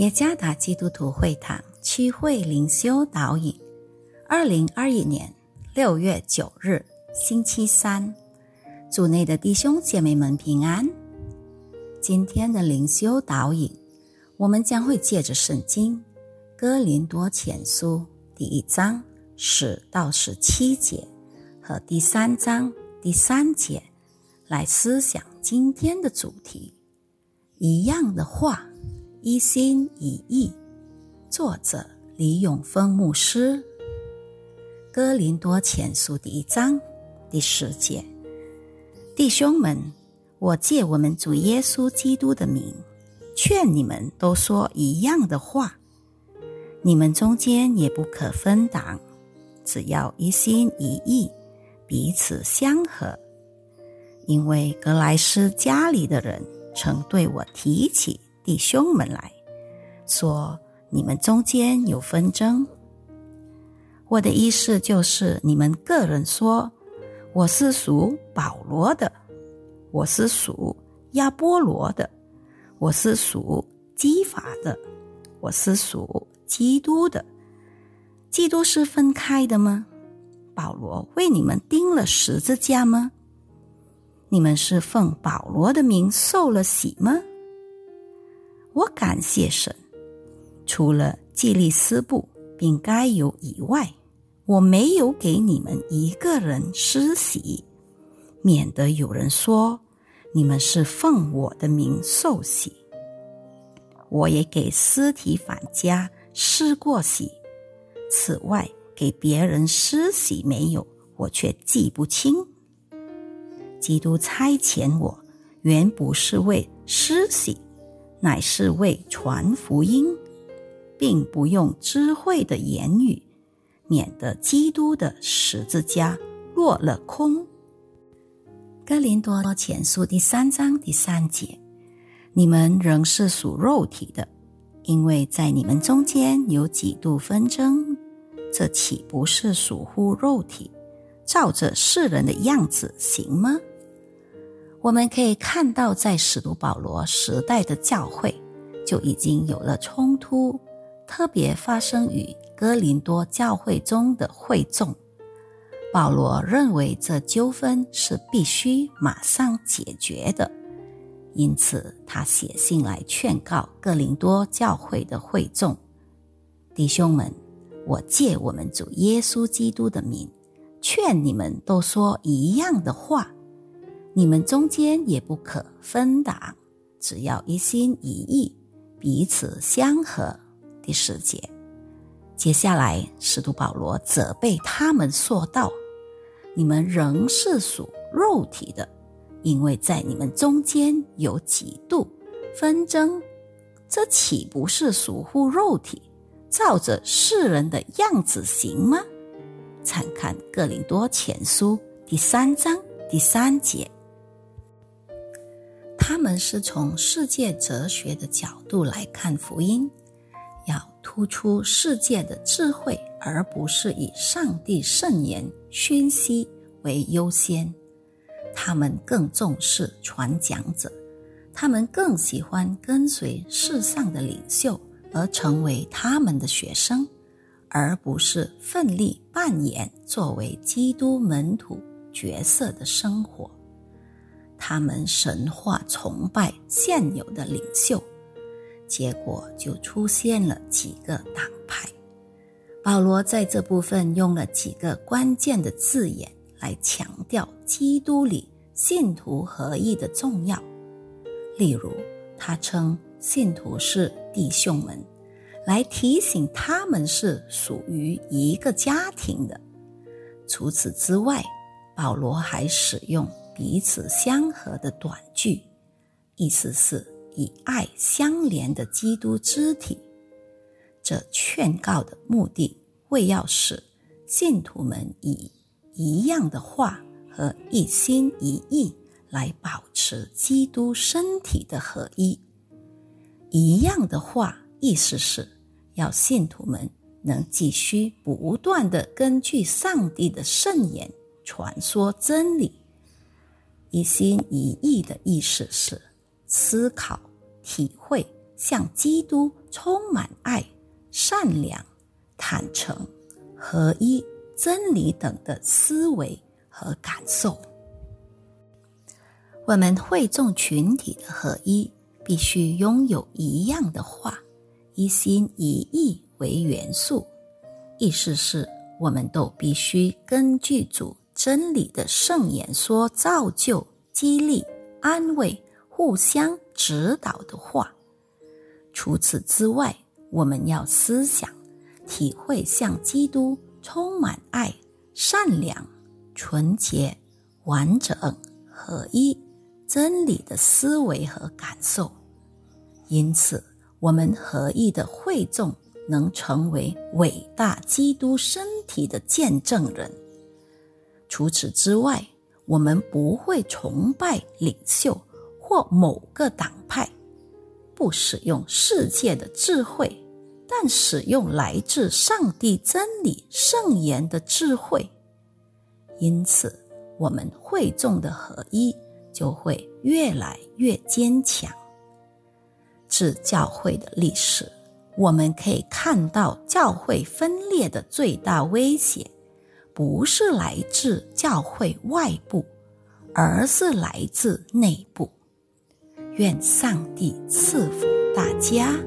耶加达基督徒会堂区会灵修导引，二零二一年六月九日，星期三，主内的弟兄姐妹们平安。今天的灵修导引，我们将会借着圣经《哥林多前书》第一章十到十七节和第三章第三节来思想今天的主题：一样的话。一心一意，作者李永峰牧师，《哥林多前书》第一章第十节，弟兄们，我借我们主耶稣基督的名，劝你们都说一样的话，你们中间也不可分党，只要一心一意，彼此相合。因为格莱斯家里的人曾对我提起。弟兄们来说，你们中间有纷争。我的意思就是，你们个人说，我是属保罗的，我是属亚波罗的，我是属基法的，我是属基督的。基督是分开的吗？保罗为你们钉了十字架吗？你们是奉保罗的名受了洗吗？我感谢神，除了祭利斯部并该有以外，我没有给你们一个人施洗，免得有人说你们是奉我的名受洗。我也给尸体返家施过洗，此外给别人施洗没有，我却记不清。基督差遣我，原不是为施洗。乃是为传福音，并不用智慧的言语，免得基督的十字架落了空。哥林多前书第三章第三节：你们仍是属肉体的，因为在你们中间有几度纷争，这岂不是属乎肉体，照着世人的样子行吗？我们可以看到，在使徒保罗时代的教会就已经有了冲突，特别发生于哥林多教会中的会众。保罗认为这纠纷是必须马上解决的，因此他写信来劝告哥林多教会的会众：“弟兄们，我借我们主耶稣基督的名，劝你们都说一样的话。”你们中间也不可分党，只要一心一意，彼此相合。第十节，接下来使徒保罗责备他们说道：“你们仍是属肉体的，因为在你们中间有几度纷争，这岂不是属乎肉体，照着世人的样子行吗？”参看《哥林多前书》第三章第三节。他们是从世界哲学的角度来看福音，要突出世界的智慧，而不是以上帝圣言宣息为优先。他们更重视传讲者，他们更喜欢跟随世上的领袖而成为他们的学生，而不是奋力扮演作为基督门徒角色的生活。他们神话崇拜现有的领袖，结果就出现了几个党派。保罗在这部分用了几个关键的字眼来强调基督里信徒合一的重要。例如，他称信徒是弟兄们，来提醒他们是属于一个家庭的。除此之外，保罗还使用。彼此相合的短句，意思是以爱相连的基督肢体。这劝告的目的，为要使信徒们以一样的话和一心一意来保持基督身体的合一。一样的话，意思是要信徒们能继续不断的根据上帝的圣言传说真理。一心一意的意思是思考、体会、像基督充满爱、善良、坦诚、合一、真理等的思维和感受。我们会众群体的合一，必须拥有一样的话，一心一意为元素。意思是，我们都必须根据主真理的圣言说造就、激励、安慰、互相指导的话。除此之外，我们要思想、体会像基督充满爱、善良、纯洁、完整、合一。真理的思维和感受，因此，我们合一的会众能成为伟大基督身体的见证人。除此之外，我们不会崇拜领袖或某个党派，不使用世界的智慧，但使用来自上帝真理圣言的智慧。因此，我们会众的合一。就会越来越坚强。自教会的历史，我们可以看到，教会分裂的最大威胁，不是来自教会外部，而是来自内部。愿上帝赐福大家。